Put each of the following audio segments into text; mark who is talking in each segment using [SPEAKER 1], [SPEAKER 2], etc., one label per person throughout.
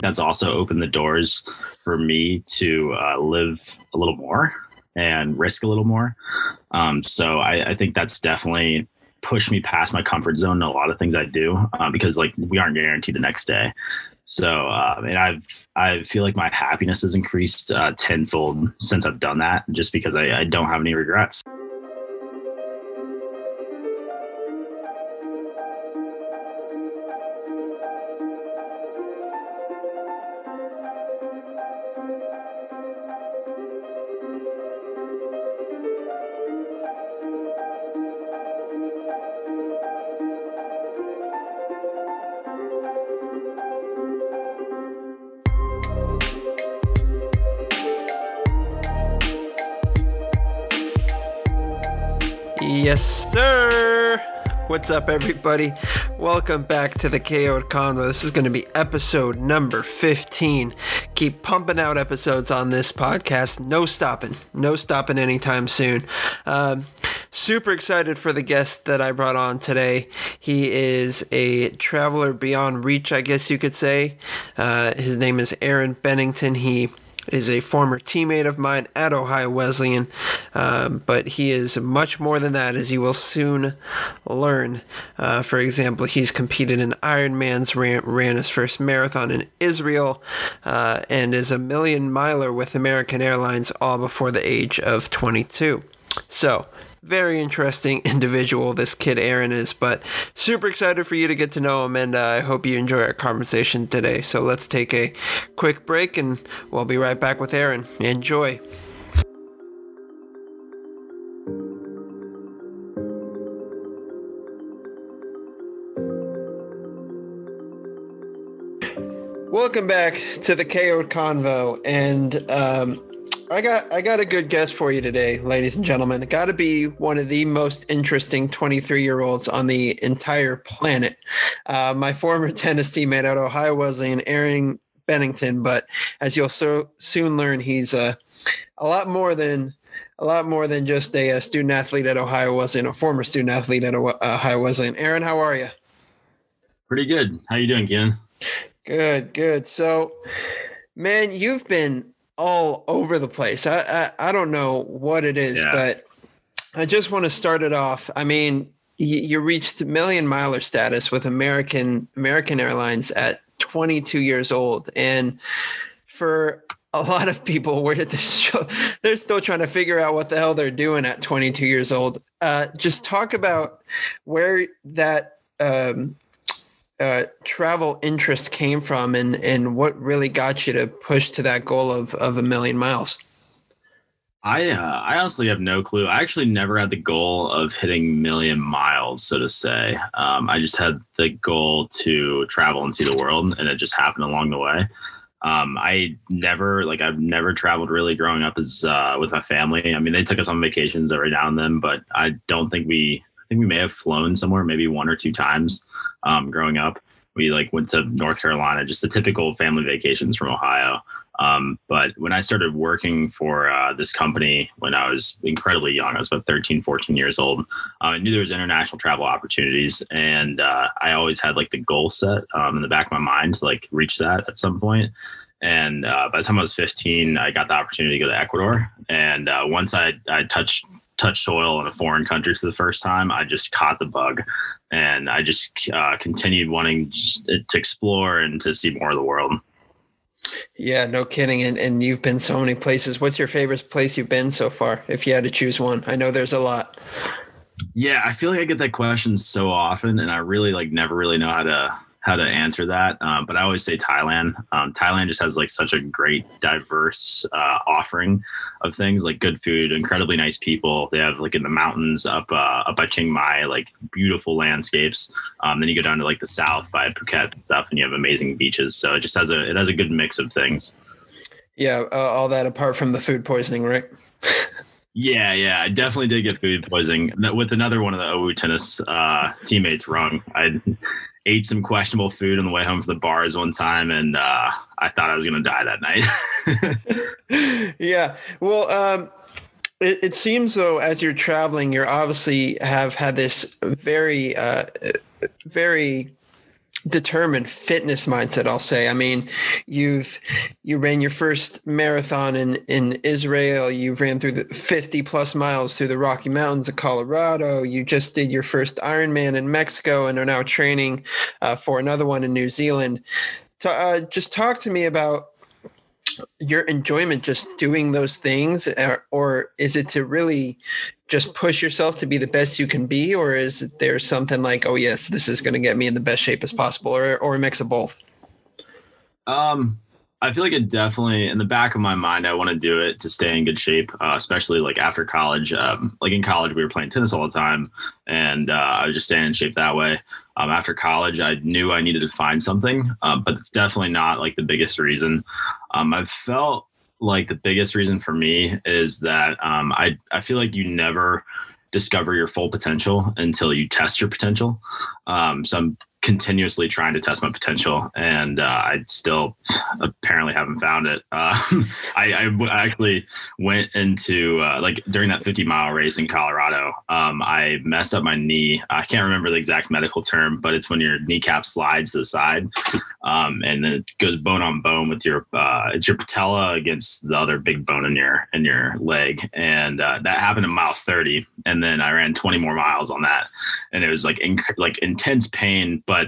[SPEAKER 1] that's also opened the doors for me to uh, live a little more and risk a little more. Um, so I, I, think that's definitely pushed me past my comfort zone in a lot of things I do uh, because like we aren't guaranteed the next day. So uh, and I've I feel like my happiness has increased uh, tenfold since I've done that, just because I, I don't have any regrets.
[SPEAKER 2] Yes, sir. What's up, everybody? Welcome back to the KO Convo. This is going to be episode number 15. Keep pumping out episodes on this podcast. No stopping. No stopping anytime soon. Um, super excited for the guest that I brought on today. He is a traveler beyond reach, I guess you could say. Uh, his name is Aaron Bennington. He is a former teammate of mine at Ohio Wesleyan, um, but he is much more than that, as you will soon learn. Uh, for example, he's competed in Ironmans, ran, ran his first marathon in Israel, uh, and is a million miler with American Airlines all before the age of 22. So, very interesting individual this kid Aaron is, but super excited for you to get to know him, and uh, I hope you enjoy our conversation today. So let's take a quick break, and we'll be right back with Aaron. Enjoy. Welcome back to the KO Convo, and um, I got I got a good guess for you today, ladies and gentlemen. Got to be one of the most interesting 23 year olds on the entire planet. Uh, my former tennis teammate at Ohio Wesleyan, Aaron Bennington, but as you'll so soon learn, he's uh, a lot more than a lot more than just a, a student athlete at Ohio Wesleyan, a former student athlete at Ohio Wesleyan. Aaron, how are you?
[SPEAKER 1] Pretty good. How you doing, Ken?
[SPEAKER 2] Good, good. So, man, you've been all over the place. I I, I don't know what it is, yeah. but I just want to start it off. I mean, you, you reached million miler status with American American Airlines at 22 years old, and for a lot of people where did this show they're still trying to figure out what the hell they're doing at 22 years old uh, just talk about where that um, uh, travel interest came from and, and what really got you to push to that goal of, of a million miles?
[SPEAKER 1] I uh, I honestly have no clue. I actually never had the goal of hitting million miles, so to say. Um, I just had the goal to travel and see the world, and it just happened along the way. Um, I never like I've never traveled really growing up as uh, with my family. I mean, they took us on vacations every now and then, but I don't think we think we may have flown somewhere maybe one or two times um, growing up. We like went to North Carolina, just the typical family vacations from Ohio. Um, but when I started working for uh, this company when I was incredibly young, I was about 13, 14 years old, uh, I knew there was international travel opportunities. And uh, I always had like the goal set um, in the back of my mind to like reach that at some point. And uh, by the time I was 15, I got the opportunity to go to Ecuador. And uh, once I, I touched touch soil in a foreign country for the first time, I just caught the bug, and I just uh, continued wanting to explore and to see more of the world.
[SPEAKER 2] Yeah, no kidding. And and you've been so many places. What's your favorite place you've been so far? If you had to choose one, I know there's a lot.
[SPEAKER 1] Yeah, I feel like I get that question so often, and I really like never really know how to how to answer that. Um, but I always say Thailand. Um, Thailand just has like such a great, diverse uh, offering of things like good food, incredibly nice people. They have like in the mountains up uh, up by Chiang Mai, like beautiful landscapes. Um, then you go down to like the south by Phuket and stuff, and you have amazing beaches. So it just has a it has a good mix of things.
[SPEAKER 2] Yeah, uh, all that apart from the food poisoning, right?
[SPEAKER 1] Yeah, yeah, I definitely did get food poisoning with another one of the OU tennis uh, teammates. Wrong, I ate some questionable food on the way home from the bars one time, and uh, I thought I was going to die that
[SPEAKER 2] night. yeah. Well, um, it, it, seems though, as you're traveling, you're obviously have had this very, uh, very determined fitness mindset i'll say. I mean you've you ran your first marathon in in israel. You've ran through the 50 plus miles through the rocky mountains of colorado. You just did your first ironman in mexico and are now training uh, for another one in new zealand. So uh, just talk to me about your enjoyment just doing those things or, or is it to really just push yourself to be the best you can be or is there something like oh yes this is going to get me in the best shape as possible or or a mix of both
[SPEAKER 1] um I feel like it definitely in the back of my mind I want to do it to stay in good shape, uh, especially like after college. Um, like in college, we were playing tennis all the time, and uh, I was just staying in shape that way. Um, after college, I knew I needed to find something, uh, but it's definitely not like the biggest reason. Um, I've felt like the biggest reason for me is that um, I I feel like you never discover your full potential until you test your potential. Um, so I'm continuously trying to test my potential, and uh, I still apparently haven't found it. Uh, I, I, actually went into uh, like during that 50 mile race in Colorado. Um, I messed up my knee. I can't remember the exact medical term, but it's when your kneecap slides to the side, um, and then it goes bone on bone with your uh, it's your patella against the other big bone in your in your leg, and uh, that happened in mile 30, and then I ran 20 more miles on that, and it was like inc- like intense pain but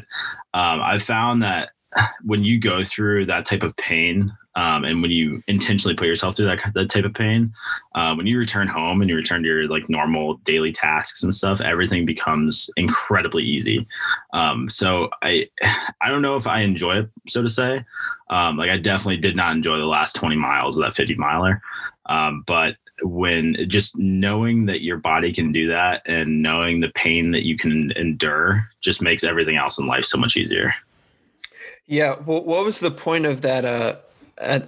[SPEAKER 1] um, I found that when you go through that type of pain, um, and when you intentionally put yourself through that, that type of pain, uh, when you return home and you return to your like normal daily tasks and stuff, everything becomes incredibly easy. Um, so I, I don't know if I enjoy it, so to say. Um, like I definitely did not enjoy the last 20 miles of that 50 miler. Um, but when just knowing that your body can do that and knowing the pain that you can endure just makes everything else in life so much easier.
[SPEAKER 2] Yeah. Well, what was the point of that, uh,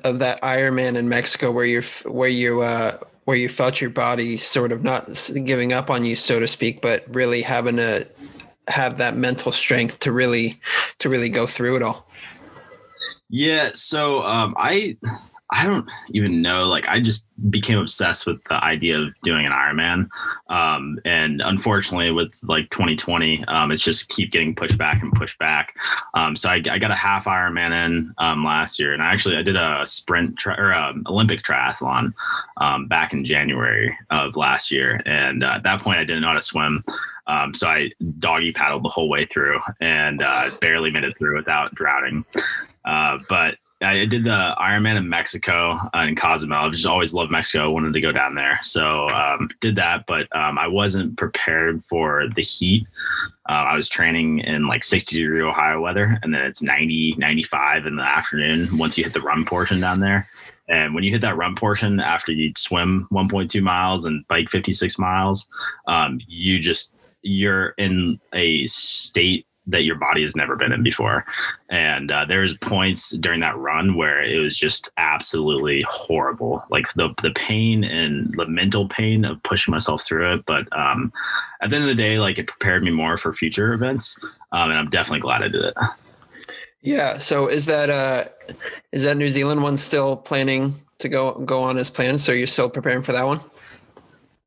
[SPEAKER 2] of that Ironman in Mexico where you're, where you, uh, where you felt your body sort of not giving up on you, so to speak, but really having to have that mental strength to really, to really go through it all?
[SPEAKER 1] Yeah. So, um, I, I don't even know. Like, I just became obsessed with the idea of doing an Ironman. Um, and unfortunately, with like 2020, um, it's just keep getting pushed back and pushed back. Um, so I, I, got a half Ironman in um, last year, and I actually I did a sprint tri- or a um, Olympic triathlon um, back in January of last year. And uh, at that point, I didn't know how to swim. Um, so I doggy paddled the whole way through and uh, barely made it through without drowning. Uh, but I did the Ironman in Mexico uh, in Cozumel. I've just always loved Mexico. I wanted to go down there. So um, did that, but um, I wasn't prepared for the heat. Uh, I was training in like 60 degree Ohio weather, and then it's 90, 95 in the afternoon once you hit the run portion down there. And when you hit that run portion after you swim 1.2 miles and bike 56 miles, um, you just, you're in a state that your body has never been in before. And uh, there's points during that run where it was just absolutely horrible, like the the pain and the mental pain of pushing myself through it. But um, at the end of the day, like it prepared me more for future events, um, and I'm definitely glad I did it.
[SPEAKER 2] Yeah. So is that uh, is that New Zealand one still planning to go go on as planned? So you're still preparing for that one?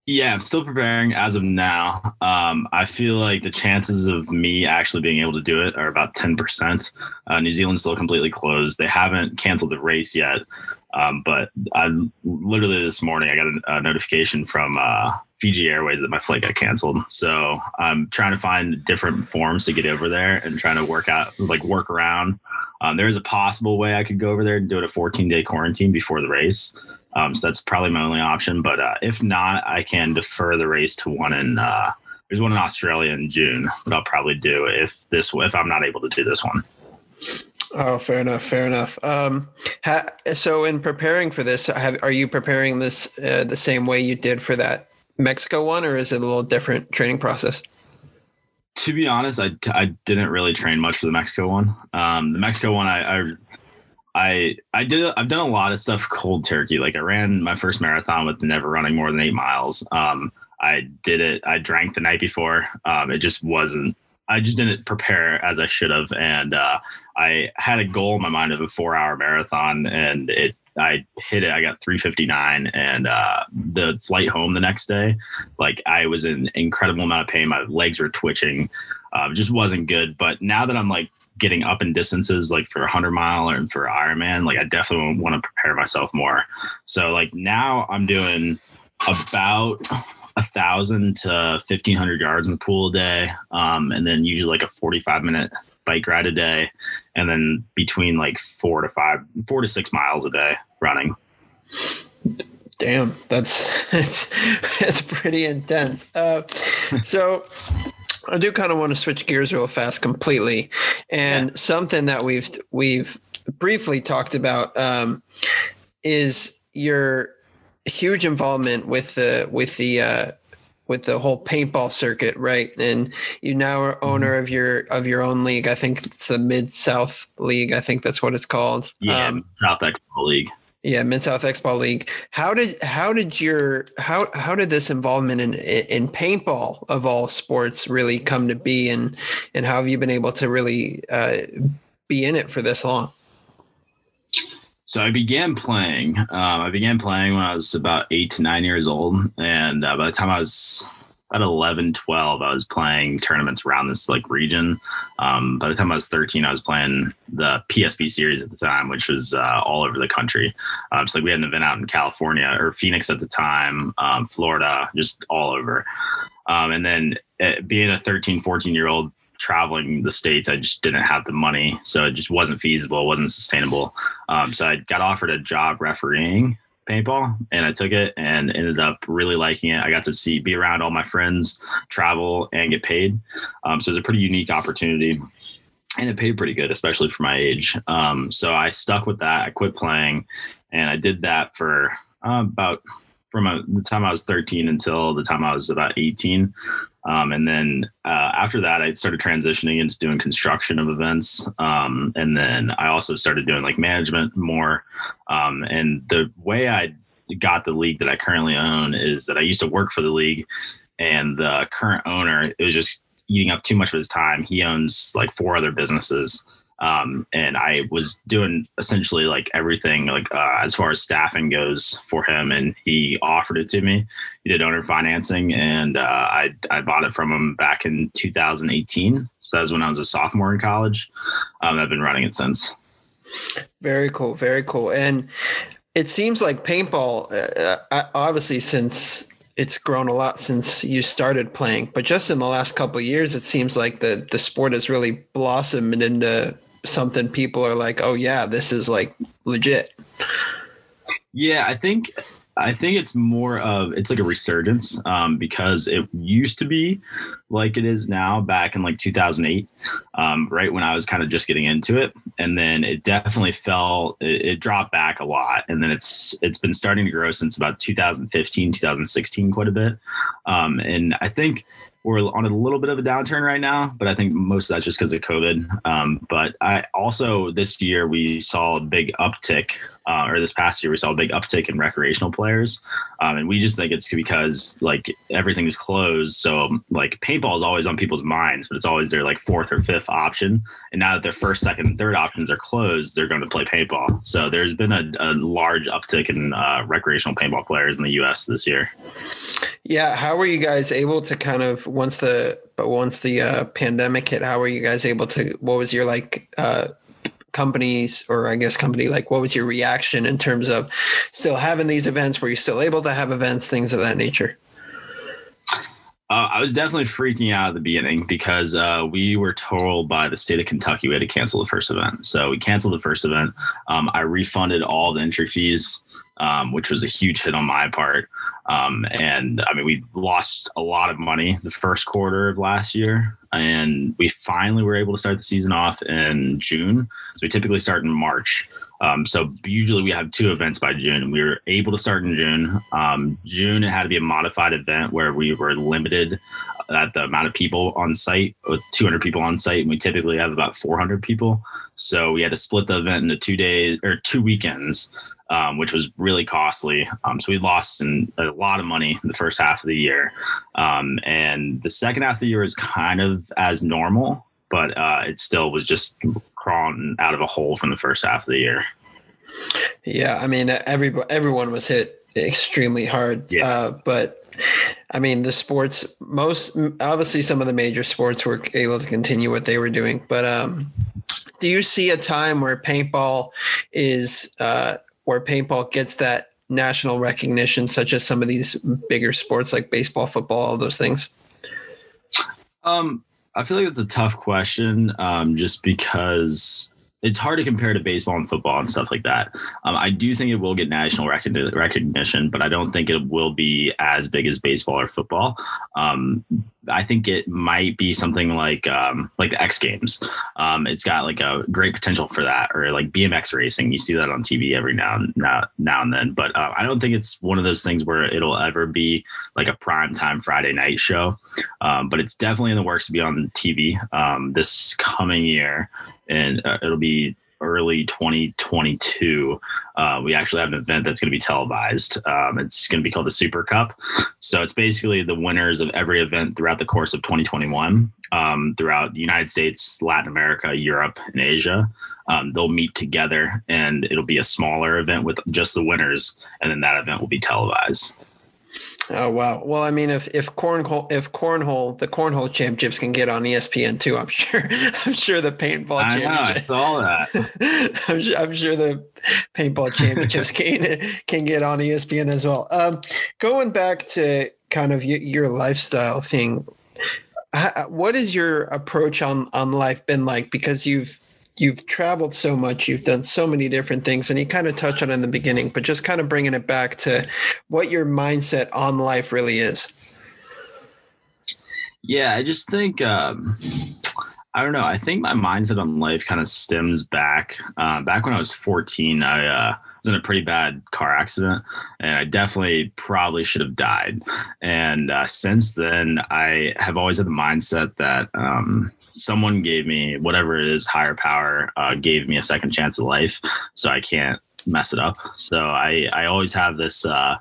[SPEAKER 1] Yeah, I'm still preparing as of now. Um, I feel like the chances of me actually being able to do it are about 10%. Uh, New Zealand's still completely closed. They haven't canceled the race yet. Um, but I literally this morning I got a, a notification from uh, Fiji Airways that my flight got canceled. So I'm trying to find different forms to get over there and trying to work out, like work around. Um, there is a possible way I could go over there and do it a 14 day quarantine before the race. Um, so that's probably my only option. But uh, if not, I can defer the race to one in. Uh, there's one in Australia in June that I'll probably do if this if I'm not able to do this one.
[SPEAKER 2] Oh, fair enough. Fair enough. Um, ha, so, in preparing for this, have, are you preparing this uh, the same way you did for that Mexico one, or is it a little different training process?
[SPEAKER 1] To be honest, I, I didn't really train much for the Mexico one. Um, the Mexico one, I, I I I did I've done a lot of stuff cold turkey. Like I ran my first marathon with never running more than eight miles. Um, I did it. I drank the night before. Um, it just wasn't. I just didn't prepare as I should have, and uh, I had a goal in my mind of a four-hour marathon, and it. I hit it. I got 359, and uh, the flight home the next day, like I was in incredible amount of pain. My legs were twitching. Uh, just wasn't good. But now that I'm like getting up in distances like for a 100 mile and for Ironman, like I definitely want to prepare myself more. So like now I'm doing about a thousand to 1500 yards in the pool a day. Um, and then usually like a 45 minute bike ride a day. And then between like four to five, four to six miles a day running.
[SPEAKER 2] Damn, that's that's, that's pretty intense. Uh, so I do kind of want to switch gears real fast, completely, and yeah. something that we've we've briefly talked about um, is your huge involvement with the with the uh, with the whole paintball circuit, right? And you now are owner mm-hmm. of your of your own league. I think it's the Mid South League. I think that's what it's called.
[SPEAKER 1] Yeah, um, South Expo League.
[SPEAKER 2] Yeah, Mid South Expo League. How did how did your how how did this involvement in in paintball of all sports really come to be, and and how have you been able to really uh, be in it for this long?
[SPEAKER 1] So I began playing. Um, I began playing when I was about eight to nine years old, and uh, by the time I was at 11, 12, I was playing tournaments around this like region. Um, by the time I was 13, I was playing the PSP series at the time, which was uh, all over the country. Um, so like we had an event out in California or Phoenix at the time, um, Florida, just all over. Um, and then uh, being a 13, 14 year old traveling the states, I just didn't have the money, so it just wasn't feasible, it wasn't sustainable. Um, so I got offered a job refereeing paintball and I took it and ended up really liking it. I got to see, be around all my friends, travel and get paid. Um, so it was a pretty unique opportunity and it paid pretty good, especially for my age. Um, so I stuck with that. I quit playing and I did that for uh, about from a, the time I was 13 until the time I was about 18. Um, and then uh, after that, I started transitioning into doing construction of events. Um, and then I also started doing like management more. Um, and the way I got the league that I currently own is that I used to work for the league, and the current owner it was just eating up too much of his time. He owns like four other businesses. Um, and I was doing essentially like everything, like uh, as far as staffing goes for him, and he offered it to me. He did owner financing, and uh, I I bought it from him back in 2018. So that was when I was a sophomore in college. Um, I've been running it since.
[SPEAKER 2] Very cool, very cool, and it seems like paintball, uh, uh obviously, since it's grown a lot since you started playing, but just in the last couple years, it seems like the the sport has really blossomed into something people are like, oh yeah, this is like legit.
[SPEAKER 1] Yeah, I think I think it's more of it's like a resurgence um, because it used to be like it is now back in like 2008, um, right when I was kind of just getting into it, and then it definitely fell. It, it, dropped back a lot, and then it's it's been starting to grow since about 2015, 2016, quite a bit. Um, and I think we're on a little bit of a downturn right now, but I think most of that's just because of COVID. Um, but I also this year we saw a big uptick, uh, or this past year we saw a big uptick in recreational players, um, and we just think it's because like everything is closed, so like paintball is always on people's minds, but it's always their like fourth or fifth option. And now that their first, second, and third options are closed, they're going to play paintball. So there's been a, a large uptick in uh, recreational paintball players in the U.S. this year.
[SPEAKER 2] Yeah, how were you guys able to kind of once the but once the uh, pandemic hit, how were you guys able to? What was your like? Companies or i guess company like what was your reaction in terms of still having these events were you still able to have events things of that nature
[SPEAKER 1] uh, I was definitely freaking out at the beginning because uh, we were told by the state of Kentucky we had to cancel the first event. So we canceled the first event. Um, I refunded all the entry fees, um, which was a huge hit on my part. Um, and I mean, we lost a lot of money the first quarter of last year, and we finally were able to start the season off in June. So we typically start in March. Um, so usually we have two events by June. We were able to start in June. Um, June it had to be a modified event where we were limited at the amount of people on site, with 200 people on site, and we typically have about 400 people. So we had to split the event into two days or two weekends um, which was really costly. Um, so we lost in, a lot of money in the first half of the year. Um, and the second half of the year is kind of as normal, but uh, it still was just crawling out of a hole from the first half of the year.
[SPEAKER 2] Yeah, I mean, every everyone was hit extremely hard. Yeah. Uh, but I mean, the sports, most obviously, some of the major sports were able to continue what they were doing, but um, do you see a time where paintball is uh, where paintball gets that national recognition, such as some of these bigger sports like baseball, football, all those things?
[SPEAKER 1] Um, I feel like it's a tough question, um, just because it's hard to compare to baseball and football and stuff like that. Um, I do think it will get national recognition, but I don't think it will be as big as baseball or football. Um, I think it might be something like um, like the X Games. Um, it's got like a great potential for that, or like BMX racing. You see that on TV every now and now, now and then. But uh, I don't think it's one of those things where it'll ever be like a prime time Friday night show. Um, but it's definitely in the works to be on TV um, this coming year and uh, it'll be early 2022. Uh, we actually have an event that's going to be televised. Um, it's going to be called the Super Cup. So it's basically the winners of every event throughout the course of 2021 um, throughout the United States, Latin America, Europe, and Asia. Um, they'll meet together and it'll be a smaller event with just the winners, and then that event will be televised.
[SPEAKER 2] Oh wow! Well, I mean, if if cornhole if cornhole the cornhole championships can get on ESPN too, I'm sure I'm sure the paintball.
[SPEAKER 1] I know. I saw
[SPEAKER 2] that. I'm, sure, I'm sure the paintball championships can can get on ESPN as well. Um, going back to kind of your, your lifestyle thing, what is your approach on on life been like? Because you've you've traveled so much, you've done so many different things, and you kind of touch on it in the beginning, but just kind of bringing it back to what your mindset on life really is.
[SPEAKER 1] Yeah, I just think um, I don't know. I think my mindset on life kind of stems back. Uh, back when I was 14, I uh, was in a pretty bad car accident, and I definitely probably should have died. And uh, since then, I have always had the mindset that um, someone gave me whatever it is, higher power uh, gave me a second chance at life, so I can't mess it up. So I I always have this uh,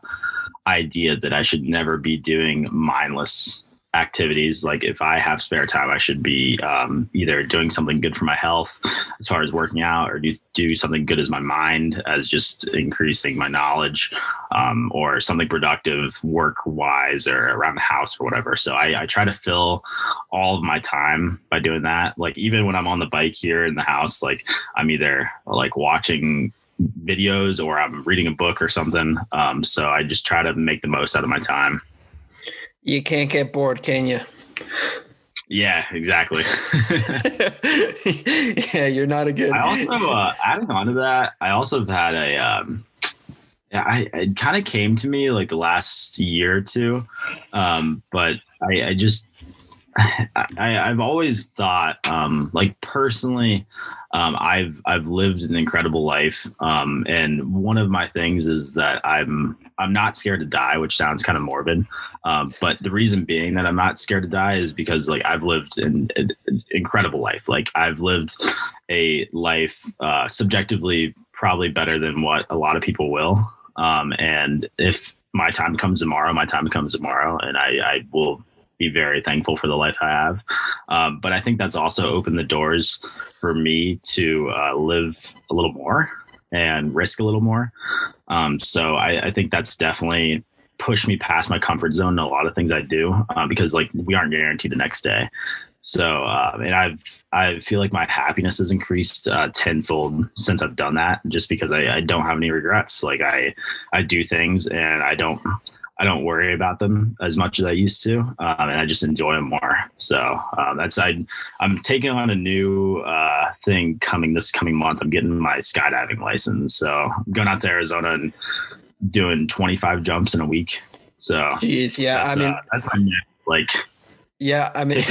[SPEAKER 1] idea that I should never be doing mindless activities. Like if I have spare time, I should be um, either doing something good for my health, as far as working out, or do do something good as my mind, as just increasing my knowledge, um, or something productive work wise or around the house or whatever. So I, I try to fill all of my time by doing that. Like even when I'm on the bike here in the house, like I'm either like watching videos or I'm reading a book or something. Um, so I just try to make the most out of my time.
[SPEAKER 2] You can't get bored, can you?
[SPEAKER 1] Yeah, exactly.
[SPEAKER 2] yeah, you're not a good.
[SPEAKER 1] I also uh, adding on to that. I also have had a. Um, I it kind of came to me like the last year or two, um, but I, I just I, I've always thought, um, like personally, um, I've I've lived an incredible life, um, and one of my things is that I'm I'm not scared to die, which sounds kind of morbid, um, but the reason being that I'm not scared to die is because like I've lived an, an incredible life. Like I've lived a life uh, subjectively probably better than what a lot of people will, um, and if my time comes tomorrow, my time comes tomorrow, and I, I will be very thankful for the life I have. Um, but I think that's also opened the doors for me to uh, live a little more and risk a little more. Um, so I, I, think that's definitely pushed me past my comfort zone in a lot of things I do uh, because like we aren't guaranteed the next day. So uh, and I've I feel like my happiness has increased uh, tenfold since I've done that, just because I, I don't have any regrets. Like I I do things and I don't I don't worry about them as much as I used to, um, and I just enjoy them more. So um, that's I. I'm taking on a new uh, thing coming this coming month. I'm getting my skydiving license, so I'm going out to Arizona and doing 25 jumps in a week. So,
[SPEAKER 2] Jeez, yeah, I mean, uh,
[SPEAKER 1] that's my next, like
[SPEAKER 2] yeah, I mean,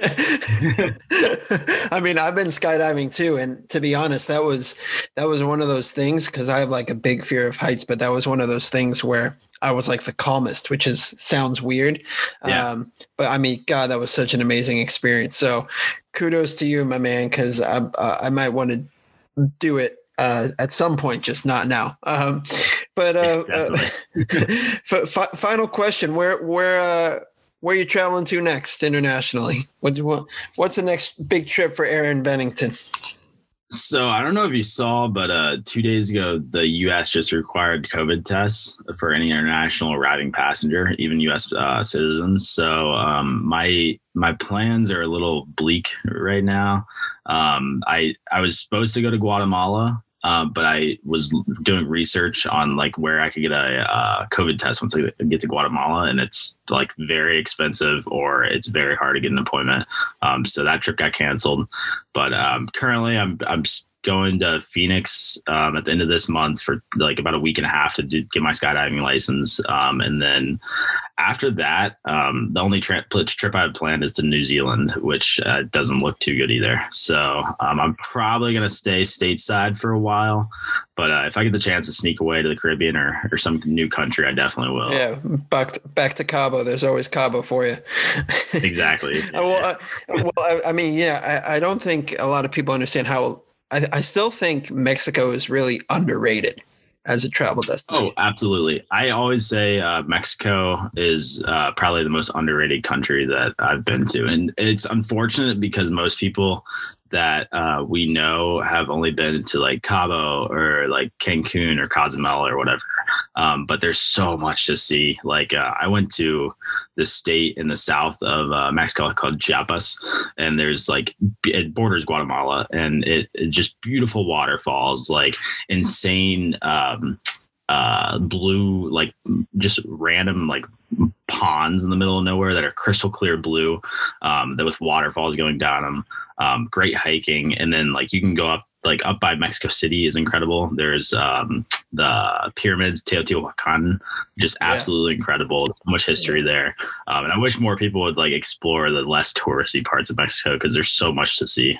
[SPEAKER 2] I mean, I've been skydiving too, and to be honest, that was that was one of those things because I have like a big fear of heights, but that was one of those things where I was like the calmest, which is sounds weird. Yeah. Um, but I mean, God, that was such an amazing experience. So kudos to you, my man, because I, uh, I might want to do it uh, at some point, just not now. Um, but uh, yeah, uh, f- final question: Where where uh, where are you traveling to next internationally? What, what what's the next big trip for Aaron Bennington?
[SPEAKER 1] So I don't know if you saw, but uh, two days ago, the U.S. just required COVID tests for any international arriving passenger, even U.S. Uh, citizens. So um, my my plans are a little bleak right now. Um, I I was supposed to go to Guatemala, um, but I was doing research on like where I could get a uh, COVID test once I get to Guatemala, and it's like very expensive or it's very hard to get an appointment. Um, so that trip got canceled. But um, currently, I'm I'm going to Phoenix um, at the end of this month for like about a week and a half to do, get my skydiving license, um, and then after that, um, the only tra- trip I have planned is to New Zealand, which uh, doesn't look too good either. So um, I'm probably going to stay stateside for a while. But uh, if I get the chance to sneak away to the Caribbean or, or some new country, I definitely will.
[SPEAKER 2] Yeah, back to, back to Cabo. There's always Cabo for you.
[SPEAKER 1] exactly.
[SPEAKER 2] well, uh, well, I, I, mean, yeah, I, I don't think a lot of people understand how. I, I still think Mexico is really underrated as a travel destination.
[SPEAKER 1] Oh, absolutely. I always say uh, Mexico is uh, probably the most underrated country that I've been to. And it's unfortunate because most people that uh, we know have only been to like Cabo or like Cancun or Cozumel or whatever. Um, but there's so much to see. Like uh, I went to the state in the south of uh, Mexico called Chiapas, and there's like it borders Guatemala, and it, it just beautiful waterfalls, like insane um, uh, blue, like just random like ponds in the middle of nowhere that are crystal clear blue, um, that with waterfalls going down them. Um, great hiking, and then like you can go up like up by Mexico City is incredible. There's um, the pyramids, Teotihuacan, just absolutely yeah. incredible. So much history there, um, and I wish more people would like explore the less touristy parts of Mexico because there's so much to see.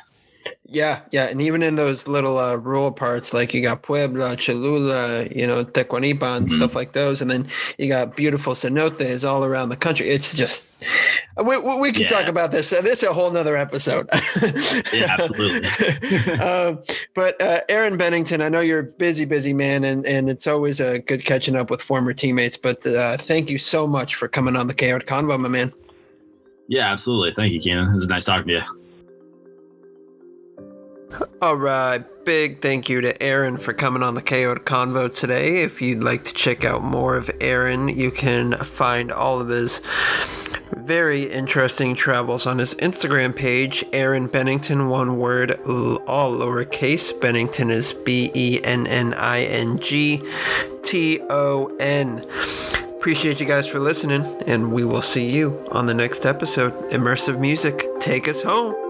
[SPEAKER 2] Yeah, yeah, and even in those little uh, rural parts, like you got Puebla, Cholula, you know, Tequanipa, and mm-hmm. stuff like those, and then you got beautiful cenotes all around the country. It's just we, we could yeah. talk about this. Uh, this is a whole nother episode.
[SPEAKER 1] yeah, absolutely.
[SPEAKER 2] uh, but uh, Aaron Bennington, I know you're a busy, busy man, and, and it's always a good catching up with former teammates. But uh, thank you so much for coming on the KO Convo, my man.
[SPEAKER 1] Yeah, absolutely. Thank you, Keenan. It was nice talking to you.
[SPEAKER 2] All right. Big thank you to Aaron for coming on the KO Convo today. If you'd like to check out more of Aaron, you can find all of his very interesting travels on his Instagram page, Aaron Bennington, one word, all lowercase. Bennington is B E N N I N G T O N. Appreciate you guys for listening, and we will see you on the next episode. Immersive music, take us home.